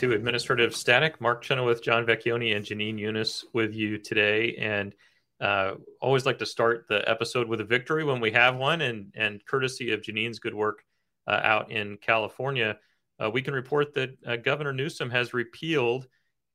To Administrative Static. Mark Chenoweth, John Vecchione, and Jenin Younes with you today. And uh, always like to start the episode with a victory when we have one. And, and courtesy of Jenin's good work uh, out in California, uh, we can report that uh, Governor Newsom has repealed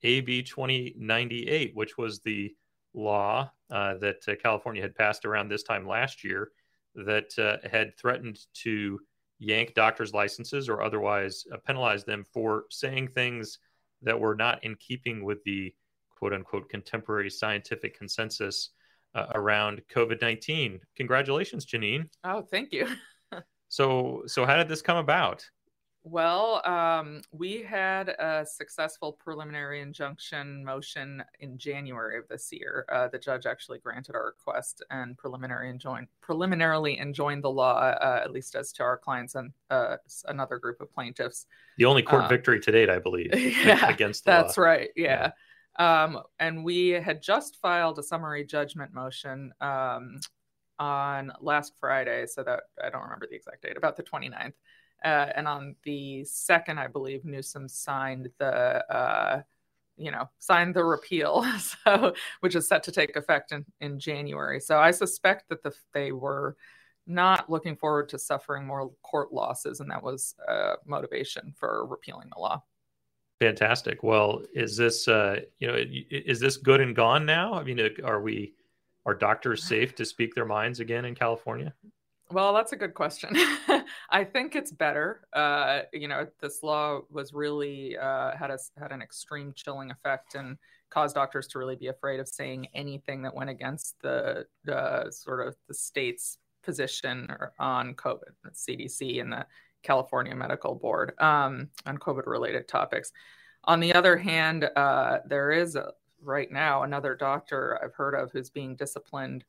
AB 2098, which was the law uh, that uh, California had passed around this time last year that had threatened to yank doctors' licenses or otherwise uh, penalize them for saying things that were not in keeping with the quote unquote contemporary scientific consensus uh, around COVID 19. Congratulations, Jenin. Oh, thank you. so, so how did this come about? Well, um, we had a successful preliminary injunction motion in January of this year. Uh, the judge actually granted our request and preliminary enjoined, preliminarily enjoined the law, uh, at least as to our clients and uh, another group of plaintiffs. The only court um, victory to date, I believe, yeah, against that's law. right. Yeah. yeah. Um, and we had just filed a summary judgment motion um, on last Friday, so that I don't remember the exact date, about the 29th. Uh, and on the second, I believe Newsom signed the, uh, you know, signed the repeal, so which is set to take effect in, in January. So I suspect that the, they were not looking forward to suffering more court losses, and that was uh, motivation for repealing the law. Fantastic. Well, is this, uh, you know, is this good and gone now? I mean, are we, are doctors safe to speak their minds again in California? Well, that's a good question. I think it's better. Uh, you know, this law was really uh, had a, had an extreme chilling effect and caused doctors to really be afraid of saying anything that went against the uh, sort of the state's position on COVID, the CDC and the California Medical Board um, on COVID-related topics. On the other hand, uh, there is a, right now another doctor I've heard of who's being disciplined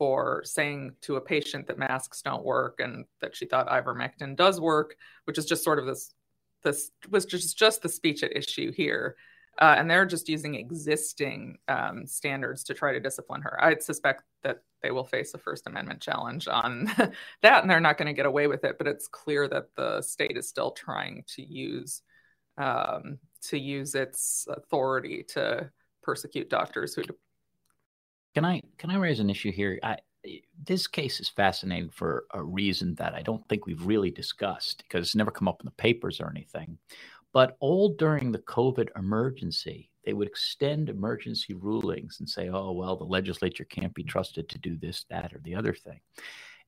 for saying to a patient that masks don't work and that she thought ivermectin does work, which is just sort of this this was just just the speech at issue here. Uh, and they're just using existing um, standards to try to discipline her. I suspect that they will face a First Amendment challenge on that, and they're not going to get away with it. But it's clear that the state is still trying to use um, to use its authority to persecute doctors who can I can I raise an issue here? I, this case is fascinating for a reason that I don't think we've really discussed because it's never come up in the papers or anything. But all during the COVID emergency, they would extend emergency rulings and say, oh, well, the legislature can't be trusted to do this, that, or the other thing.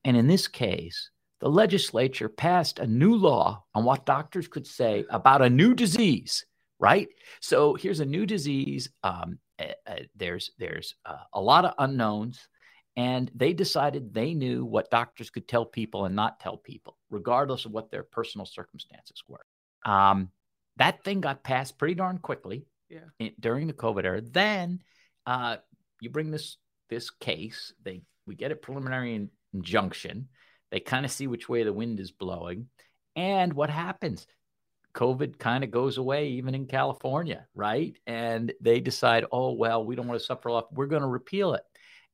And in this case, the legislature passed a new law on what doctors could say about a new disease, right? So here's a new disease. Um, uh, there's there's uh, a lot of unknowns and they decided they knew what doctors could tell people and not tell people regardless of what their personal circumstances were. Um, that thing got passed pretty darn quickly yeah. in, during the covid era. Then uh, you bring this this case they we get a preliminary in, injunction. They kind of see which way the wind is blowing and what happens COVID kind of goes away even in California, right? And they decide, oh, well, we don't want to suffer a lot. We're going to repeal it.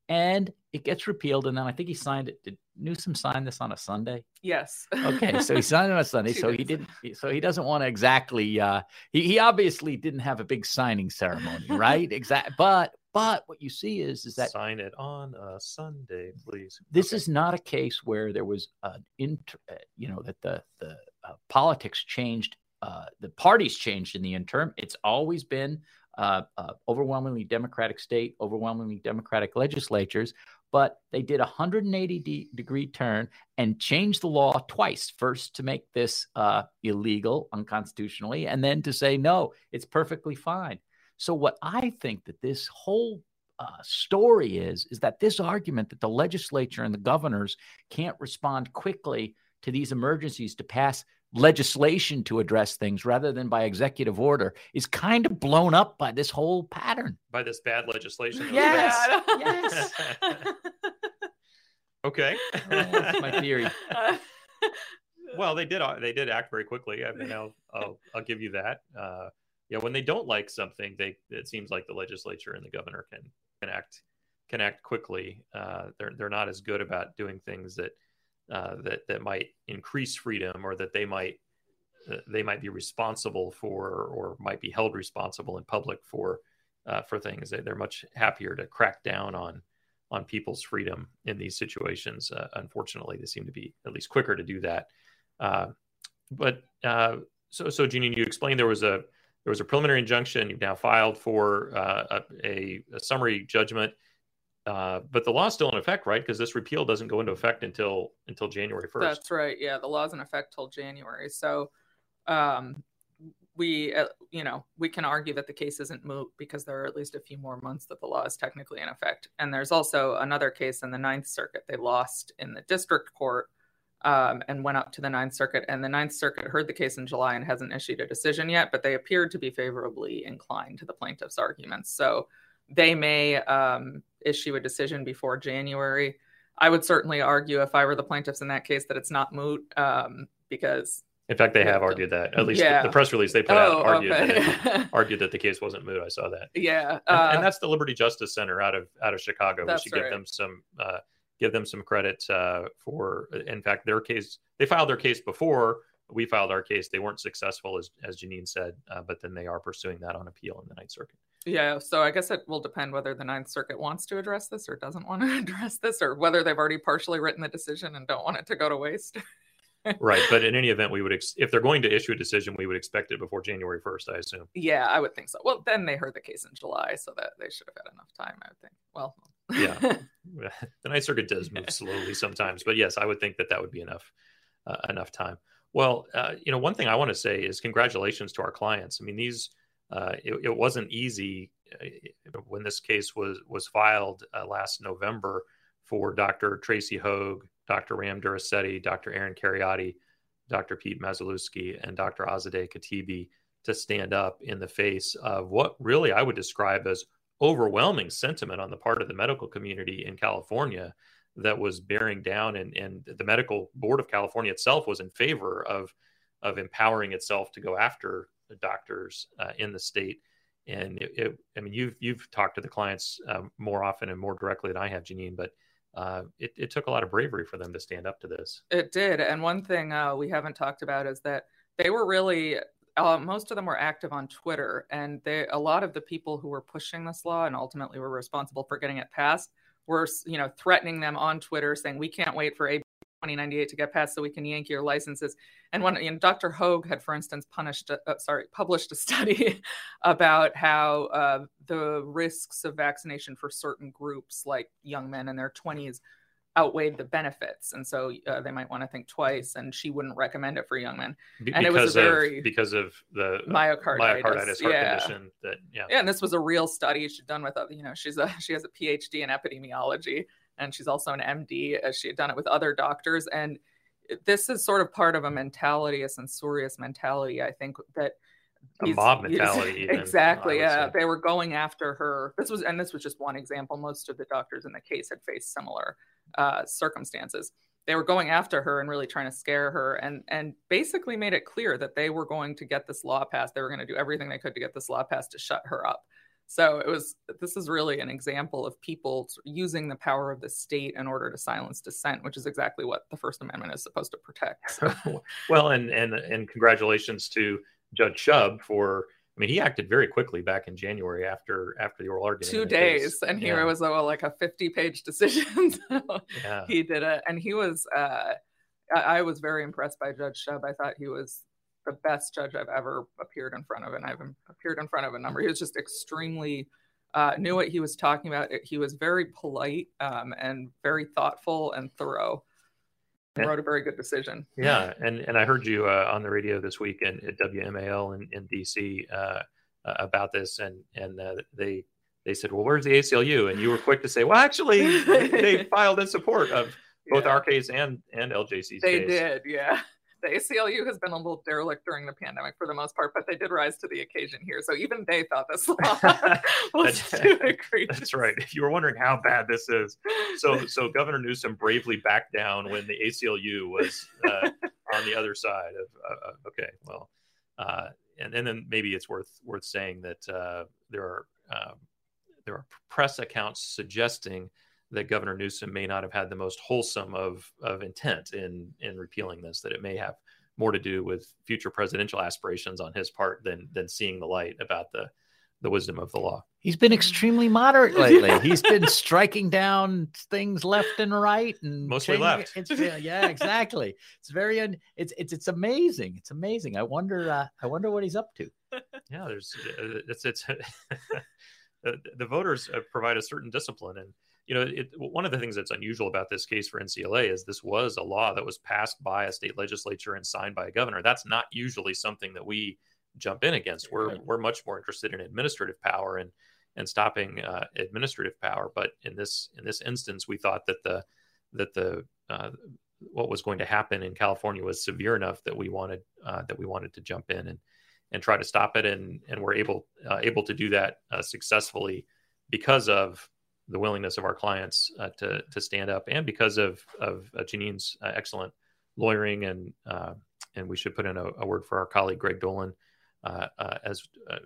And it gets repealed. And then I think he signed it. Did Newsom sign this on a Sunday? Yes. okay. So he signed it on a Sunday. so he didn't, so he doesn't want to exactly, uh, he, he obviously didn't have a big signing ceremony, right? exactly. But, but what you see is, is that sign it on a Sunday, please. This okay. is not a case where there was an inter, uh, you know, that the, the uh, politics changed uh, the parties changed in the interim. It's always been uh, uh, overwhelmingly Democratic state, overwhelmingly Democratic legislatures, but they did a 180 de- degree turn and changed the law twice. First to make this uh, illegal unconstitutionally, and then to say no, it's perfectly fine. So what I think that this whole uh, story is is that this argument that the legislature and the governors can't respond quickly to these emergencies to pass legislation to address things rather than by executive order is kind of blown up by this whole pattern. By this bad legislation. Yes. yes. okay. That's my theory. well, they did. They did act very quickly. I mean, I'll, I'll, I'll give you that. Uh, yeah, when they don't like something, they it seems like the legislature and the governor can can act can act quickly. Uh, they're they're not as good about doing things that uh, that that might increase freedom or that they might uh, they might be responsible for or might be held responsible in public for uh, for things. They, they're much happier to crack down on on people's freedom in these situations. Uh, unfortunately, they seem to be at least quicker to do that. Uh, but so so Jenin, you explained there was a there was a preliminary injunction. You've now filed for uh, a, a, summary judgment, uh, but the law's still in effect, right? Because this repeal doesn't go into effect until until January first. That's right. Yeah, the law's in effect till January. So, um, we uh, you know we can argue that the case isn't moot because there are at least a few more months that the law is technically in effect. And there's also another case in the Ninth Circuit. They lost in the district court um, and went up to the Ninth Circuit. And the Ninth Circuit heard the case in July and hasn't issued a decision yet, but they appeared to be favorably inclined to the plaintiff's arguments. So they may um, issue a decision before January. I would certainly argue, if I were the plaintiffs in that case, that it's not moot um, because. In fact, they have argued that. At least yeah. the, the, press release they put oh, out argued, okay. that it, argued that the case wasn't moot. I saw that. Yeah, uh, and, and, that's the Liberty Justice Center out of out of Chicago. We should right. give them some uh, give them some credit uh, for, in fact, their case. They filed their case before we filed our case. They weren't successful, as as Jenin said, uh, but then they are pursuing that on appeal in the Ninth Circuit. Yeah, so I guess it will depend whether the Ninth Circuit wants to address this or doesn't want to address this, or whether they've already partially written the decision and don't want it to go to waste. right, but in any event, we would ex- if they're going to issue a decision, we would expect it before January first. I assume. Yeah, I would think so. Well, then they heard the case in July, so that they should have had enough time. I would think. Well, yeah, the Ninth Circuit does move slowly sometimes, but yes, I would think that that would be enough uh, enough time. Well, uh, you know, one thing I want to say is congratulations to our clients. I mean, these uh, it, it, wasn't easy uh, when this case was was filed uh, last November for Dr. Tracy Høeg, Dr. Ram Duriseti, Dr. Aaron Kheriaty, Dr. Pete Mazolewski, and Dr. Azadeh Khatibi to stand up in the face of what really I would describe as overwhelming sentiment on the part of the medical community in California that was bearing down and, and the medical board of California itself was in favor of of empowering itself to go after the doctors uh, in the state. And it, it, I mean, you've you've talked to the clients um, more often and more directly than I have, Jenin But uh, it, it took a lot of bravery for them to stand up to this. It did. And one thing uh, we haven't talked about is that they were really uh, most of them were active on Twitter, and they a lot of the people who were pushing this law and ultimately were responsible for getting it passed were you know threatening them on Twitter, saying we can't wait for AB 2098 to get passed so we can yank your licenses. And when you know, Dr. Høeg had, for instance, punished, uh, sorry, published a study about how uh, the risks of vaccination for certain groups, like young men in their 20s, outweighed the benefits, and so uh, they might want to think twice. And she wouldn't recommend it for young men. Be- and it was a very because of the myocarditis, myocarditis heart yeah. condition. That yeah, yeah. And this was a real study she'd done with other. You know, she's a she has a PhD in epidemiology, and she's also an MD. As she had done it with other doctors, and this is sort of part of a mentality, a censorious mentality. I think that a mob mentality. Even, exactly. Yeah, say. they were going after her. This was, and this was just one example. Most of the doctors in the case had faced similar uh, circumstances. They were going after her and really trying to scare her, and and basically made it clear that they were going to get this law passed. They were going to do everything they could to get this law passed to shut her up. So it was. This is really an example of people using the power of the state in order to silence dissent, which is exactly what the First Amendment is supposed to protect. So. well, and and and congratulations to Judge Shubb for I mean, he acted very quickly back in January after after the oral argument. Two days, and here yeah. it was oh, like a fifty-page decision. so yeah. He did it, and he was. Uh, I, I was very impressed by Judge Shubb. I thought he was the best judge I've ever appeared in front of, and I've appeared in front of a number. He was just extremely uh, knew what he was talking about. He was very polite um, and very thoughtful and thorough and wrote a very good decision. Yeah, and and I heard you uh, on the radio this week in, at WMAL in, in DC uh, uh, about this, and and uh, they they said, well, where's the ACLU? And you were quick to say, well, actually, they filed in support of both Yeah. our case and and LJC's They case. did, yeah. The ACLU has been a little derelict during the pandemic for the most part, but they did rise to the occasion here. So even they thought this law was too egregious. That's right. If you were wondering how bad this is, so so Governor Newsom bravely backed down when the ACLU was uh, on the other side of. Uh, uh, okay, well, uh, and and then maybe it's worth worth saying that uh, there are um, there are press accounts suggesting that Governor Newsom may not have had the most wholesome of of intent in in repealing this. That it may have more to do with future presidential aspirations on his part than than seeing the light about the the wisdom of the law. He's been extremely moderate lately. He's been striking down things left and right, and Mostly changing- left. It's, yeah, exactly. It's very, un, it's it's it's amazing. It's amazing. I wonder, uh, I wonder what he's up to. yeah there's uh, it's it's the, the voters uh, provide a certain discipline and you know it, one of the things that's unusual about this case for ncla is this was a law that was passed by a state legislature and signed by a governor. That's not usually something that we jump in against. We're Right. we're much more interested in administrative power and and stopping uh, administrative power. But in this in this instance we thought that the that the uh, what was going to happen in California was severe enough that we wanted uh, that we wanted to jump in and and try to stop it. And and we're able uh, able to do that uh, successfully because of the willingness of our clients uh, to to stand up and because of of uh, Jenin's uh, excellent lawyering and uh, and we should put in a, a word for our colleague Greg Dolin uh, uh, as uh,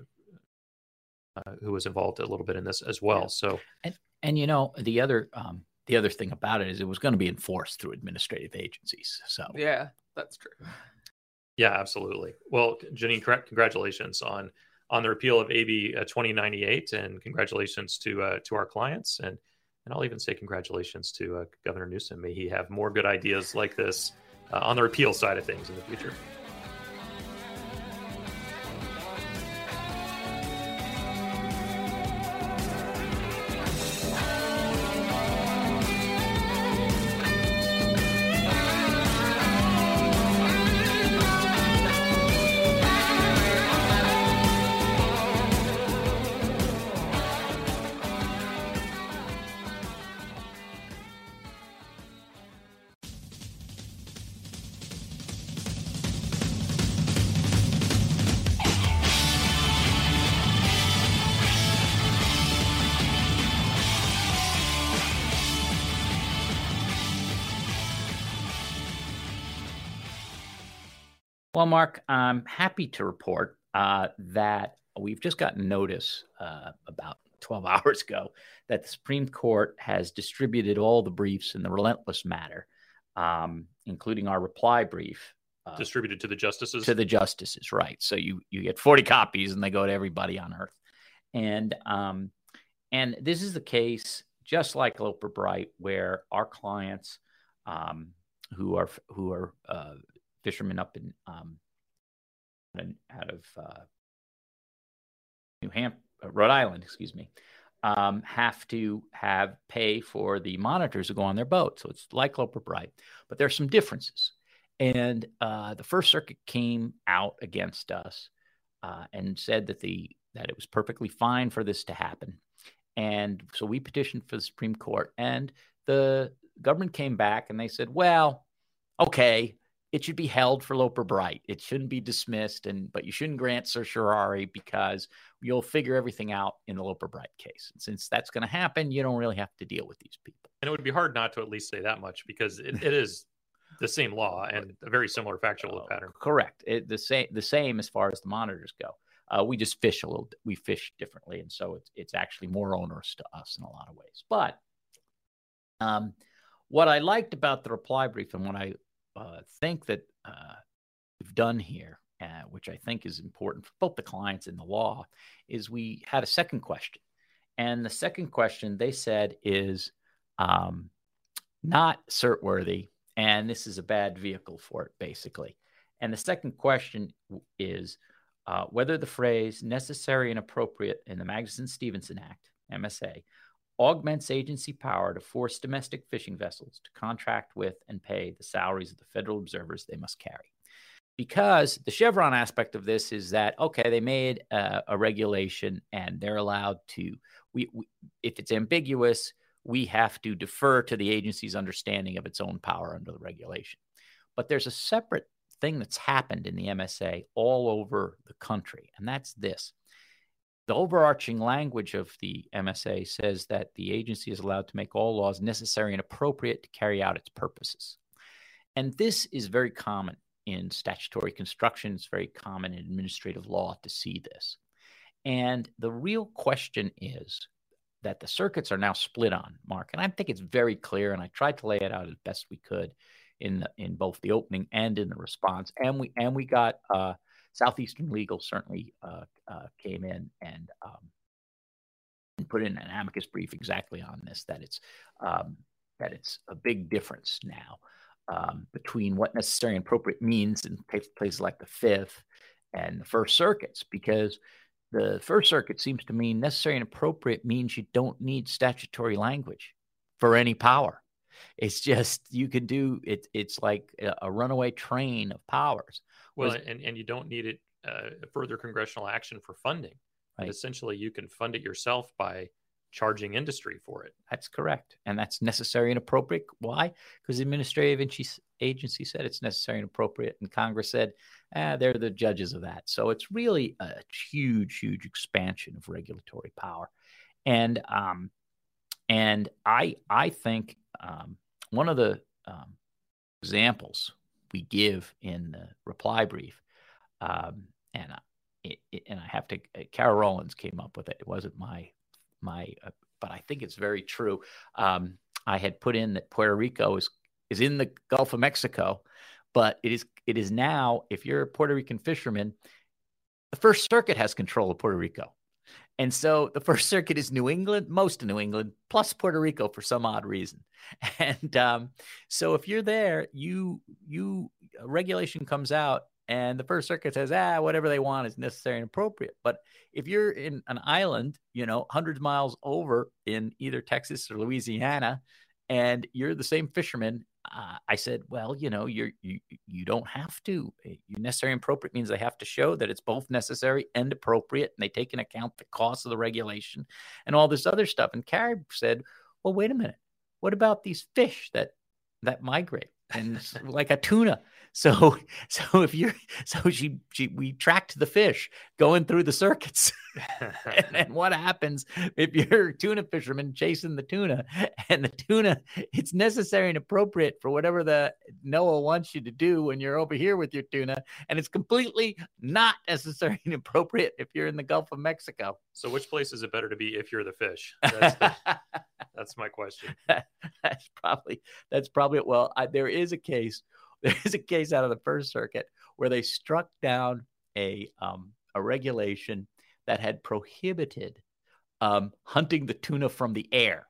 uh, who was involved a little bit in this as well. Yeah. So And and you know, the other um, the other thing about it is it was going to be enforced through administrative agencies. So Yeah, that's true. Yeah, absolutely. Well, Jenin, correct. Congratulations on on the repeal of AB uh, 2098, and congratulations to uh, to our clients, and and I'll even say congratulations to uh, Governor Newsom. May he have more good ideas like this on the repeal side of things in the future. Well, Mark, I'm happy to report uh, that we've just gotten notice uh, about 12 hours ago that the Supreme Court has distributed all the briefs in the Relentless matter, um, including our reply brief. uh, Distributed to the justices. to the justices, right? So you you get 40 copies and they go to everybody on earth. And um and this is the case just like Loper Bright where our clients um who are who are uh fishermen up in um out of uh New Hampshire Rhode Island, excuse me, um, have to have pay for the monitors to go on their boat. So it's like Loper but are some differences. And uh, the First Circuit came out against us uh, and said that the that it was perfectly fine for this to happen. And so we petitioned for the Supreme Court, and the government came back and they said, "Well, okay, it should be held for Loper Bright. It shouldn't be dismissed, and but you shouldn't grant certiorari because you'll figure everything out in the Loper Bright case. And since that's going to happen, you don't really have to deal with these people." and it would be hard not to at least say that much because it, it is the same law and a very similar factual Uh, pattern. Correct. It, the same. The same as far as the monitors go. Uh, we just fish a little. We fish differently, and so it's it's actually more onerous to us in a lot of ways. But um, what I liked about the reply brief and what I uh, think that uh, we've done here, uh, which I think is important for both the clients and the law, is we had a second question, and the second question they said is um, not cert worthy, and this is a bad vehicle for it, basically. And the second question is uh, whether the phrase necessary and appropriate in the Magnuson Stevenson Act, MSA, augments agency power to force domestic fishing vessels to contract with and pay the salaries of the federal observers they must carry. Because the Chevron aspect of this is that, okay, they made a, a regulation and they're allowed to, we, we, if it's ambiguous, we have to defer to the agency's understanding of its own power under the regulation. But there's a separate thing that's happened in the MSA all over the country, and that's this. The overarching language of the MSA says that the agency is allowed to make all laws necessary and appropriate to carry out its purposes. And this is very common in statutory construction, it's very common in administrative law to see this. And the real question is that the circuits are now split on, Mark. And I think it's very clear, and I tried to lay it out as best we could in the, in both the opening and in the response. And we and we got uh, Southeastern Legal certainly uh, uh, came in and um, put in an amicus brief exactly on this that it's um, that it's a big difference now um, between what necessary and appropriate means in places like the Fifth and the First Circuits because the First Circuit seems to mean necessary and appropriate means you don't need statutory language for any power. It's just you can do it. It's like a, runaway train of powers. Well, and, and you don't need it uh, further congressional action for funding. Right. Essentially, you can fund it yourself by charging industry for it. That's correct. And that's necessary and appropriate. Why? Because the administrative agency said it's necessary and appropriate. And Congress said, ah, they're the judges of that. So it's really a huge, huge expansion of regulatory power. And um, and I I think um, one of the um, examples we give in the reply brief, um, and it, and I have to, Kara Rollins came up with it. It wasn't my my, uh, but I think it's very true. Um, I had put in that Puerto Rico is is in the Gulf of Mexico, but it is it is now. If you're a Puerto Rican fisherman, the First Circuit has control of Puerto Rico. And so the First Circuit is New England, most of New England, plus Puerto Rico for some odd reason. And um, so if you're there, you you regulation comes out and the First Circuit says, ah, whatever they want is necessary and appropriate. But if you're in an island, you know, hundreds miles over in either Texas or Louisiana, and you're the same fisherman, uh, I said, well, you know, you're you you don't have to. Eh, necessary and appropriate means they have to show that it's both necessary and appropriate, and they take into account the cost of the regulation and all this other stuff. And Kara said, well, wait a minute, what about these fish that that migrate? and like a tuna. So, so if you're, so she, she, we tracked the fish going through the circuits. and, and what happens if you're a tuna fisherman chasing the tuna and the tuna, it's necessary and appropriate for whatever the NOAA wants you to do when you're over here with your tuna. And it's completely not necessary and appropriate if you're in the Gulf of Mexico. So which place is it better to be if you're the fish? That's, the, that's my question. that's probably, that's probably, well, I, there is a case there is a case out of the First Circuit where they struck down a um, a regulation that had prohibited um, hunting the tuna from the air.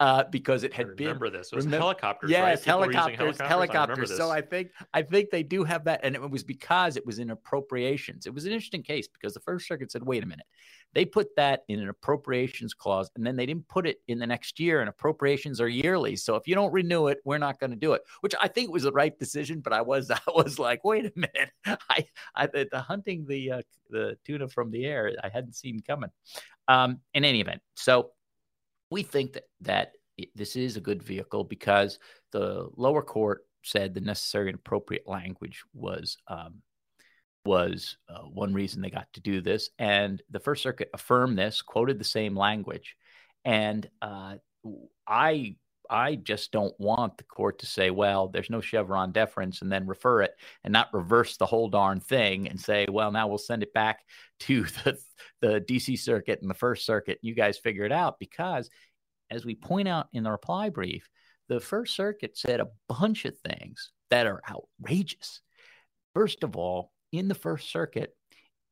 Uh, because it had I remember been this. It was remember, helicopters. Yes, right? helicopters, helicopters. helicopters. I so I think I think they do have that, and it was because it was in appropriations. It was an interesting case because the First Circuit said, "Wait a minute, they put that in an appropriations clause, and then they didn't put it in the next year. And appropriations are yearly, so if you don't renew it, we're not going to do it. Which I think was the right decision. But I was I was like, wait a minute, I, I the, the hunting the uh, the tuna from the air, I hadn't seen coming. Um, in any event, so we think that that this is a good vehicle because the lower court said the necessary and appropriate language was um, was uh, one reason they got to do this. And the First Circuit affirmed this, quoted the same language. And uh, I I just don't want the court to say, well, there's no Chevron deference and then refer it and not reverse the whole darn thing and say, well, now we'll send it back to the, the DC circuit and the first circuit. You guys figure it out. Because as we point out in the reply brief, the first circuit said a bunch of things that are outrageous. First of all, in the First Circuit,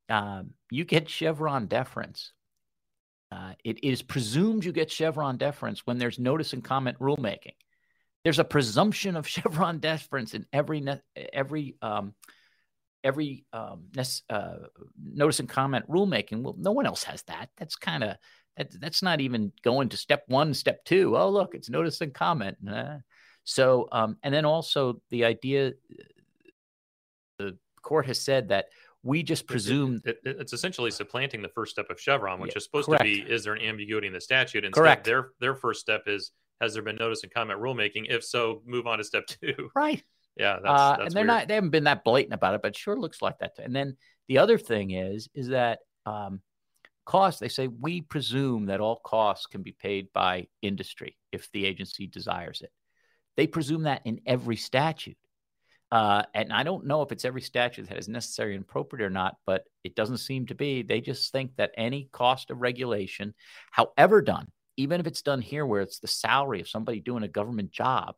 um, you get Chevron deference. Uh, it is presumed you get Chevron deference when there's notice and comment rulemaking. There's a presumption of Chevron deference in every every um, every um, uh, notice and comment rulemaking. Well, no one else has that. That's kind of that, that's not even going to step one, step two. Oh, look, it's notice and comment. Nah. So, um, and then also the idea, the court has said that we just presume it, it, it's essentially supplanting the first step of Chevron, which Yeah, is supposed correct. to be is there an ambiguity in the statute? Instead, Correct. Their their first step is has there been notice and comment rulemaking? If so, move on to step two. right. yeah, that's, uh, that's and they're weird. not they haven't been that blatant about it, but it sure looks like that. And then the other thing is is that um, costs. They say we presume that all costs can be paid by industry if the agency desires it. They presume that in every statute. Uh, and I don't know if it's every statute that is necessary and appropriate or not, but it doesn't seem to be. They just think that any cost of regulation, however done, even if it's done here where it's the salary of somebody doing a government job,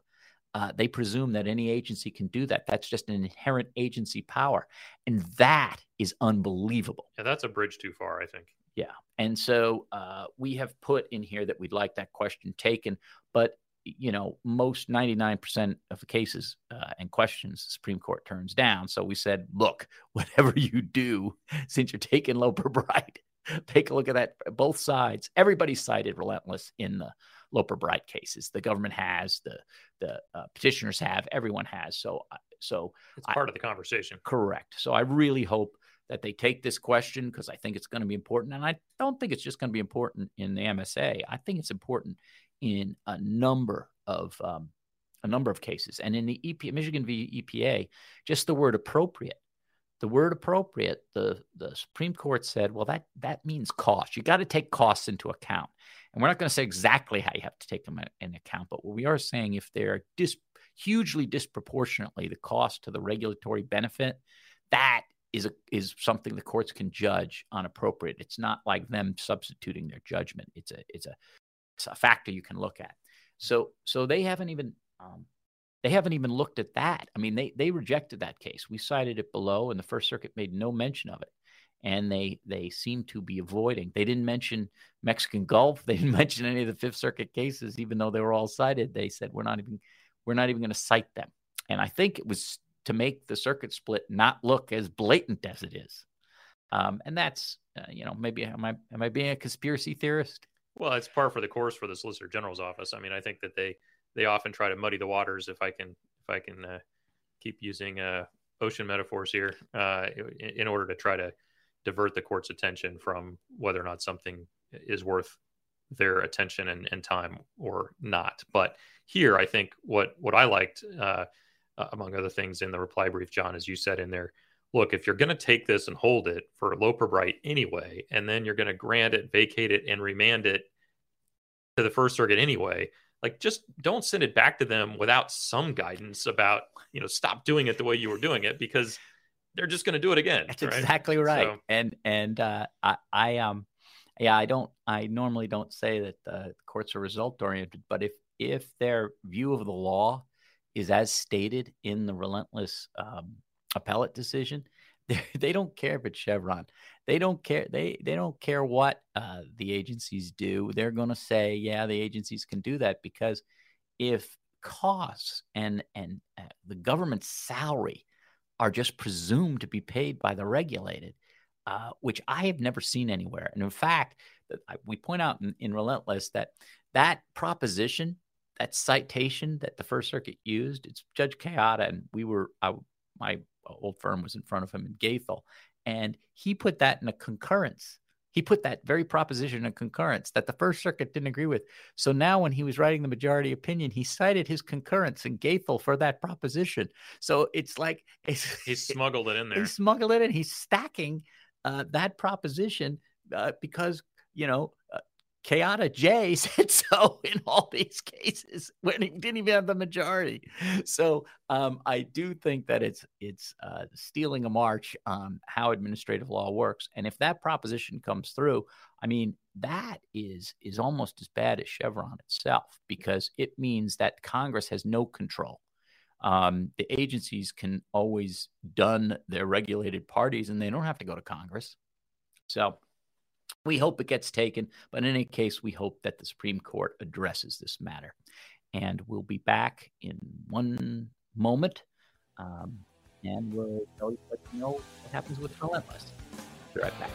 uh, they presume that any agency can do that. That's just an inherent agency power. And that is unbelievable. yeah, that's a bridge too far. I think. Yeah. And so uh, we have put in here that we'd like that question taken, but you know, most 99% of the cases uh, and questions the Supreme Court turns down. So we said, look, whatever you do, since you're taking Loper Bright, take a look at that. Both sides, everybody cited Relentless in the Loper Bright cases. The government has, the the uh, petitioners have, everyone has. So uh, so It's I- part of the conversation. Correct. So I really hope that they take this question because I think it's going to be important. And I don't think it's just going to be important in the MSA. I think it's important in a number of um, a number of cases. And in the EP, Michigan v. EPA, just the word appropriate. The word appropriate, the, the Supreme Court said, well, that that means cost. You got to take costs into account. And we're not going to say exactly how you have to take them in account, but what we are saying if they're dis- hugely disproportionately the cost to the regulatory benefit, that is a, is something the courts can judge on appropriate. It's not like them substituting their judgment. It's a it's a a factor you can look at. So so they haven't even um, they haven't even looked at that. I mean, they they rejected that case. We cited it below, and the First Circuit made no mention of it. And they they seem to be avoiding. They didn't mention Mexican Gulf. They didn't mention any of the Fifth Circuit cases, even though they were all cited. They said we're not even we're not even going to cite them. And I think it was to make the circuit split not look as blatant as it is. Um, and that's uh, you know maybe am I am I being a conspiracy theorist? Well, it's par for the course for the Solicitor General's office. I mean, I think that they they often try to muddy the waters. If I can if I can uh, keep using uh, ocean metaphors here, uh, in, in order to try to divert the court's attention from whether or not something is worth their attention and, and time or not. But here, I think what what I liked, uh, among other things, in the reply brief, John, as you said in there, look, if you're going to take this and hold it for Loper Bright anyway, and then you're going to grant it, vacate it, and remand it to the First Circuit anyway, like just don't send it back to them without some guidance about, you know, stop doing it the way you were doing it because they're just going to do it again. That's right? exactly right. So- and and uh, I, I um yeah I don't I normally don't say that the courts are result oriented, but if if their view of the law is as stated in the Relentless um, appellate decision, they, they don't care if it's Chevron. They don't care. They they don't care what uh, the agencies do. They're going to say, yeah, the agencies can do that because if costs and and uh, the government's salary are just presumed to be paid by the regulated, uh, which I have never seen anywhere. And in fact, we point out in, in Relentless that that proposition, that citation that the First Circuit used, it's Judge Kayatta, and we were, I, my old firm was in front of him in Goethel, and he put that in a concurrence. He put that very proposition in concurrence that the First Circuit didn't agree with. So now, when he was writing the majority opinion, he cited his concurrence in Goethel for that proposition. So it's like it's, He smuggled it in there. he smuggled it in. He's stacking uh, that proposition uh, because you know uh, Kayatta J said so in all these cases when he didn't even have the majority. So um, I do think that it's it's uh, stealing a march on how administrative law works. And if that proposition comes through, I mean that is is almost as bad as Chevron itself because it means that Congress has no control um, the agencies can always dun their regulated parties and they don't have to go to Congress. So we hope it gets taken, but in any case, we hope that the Supreme Court addresses this matter. And we'll be back in one moment. Um, and we'll let you know what happens with Relentless. Be right back.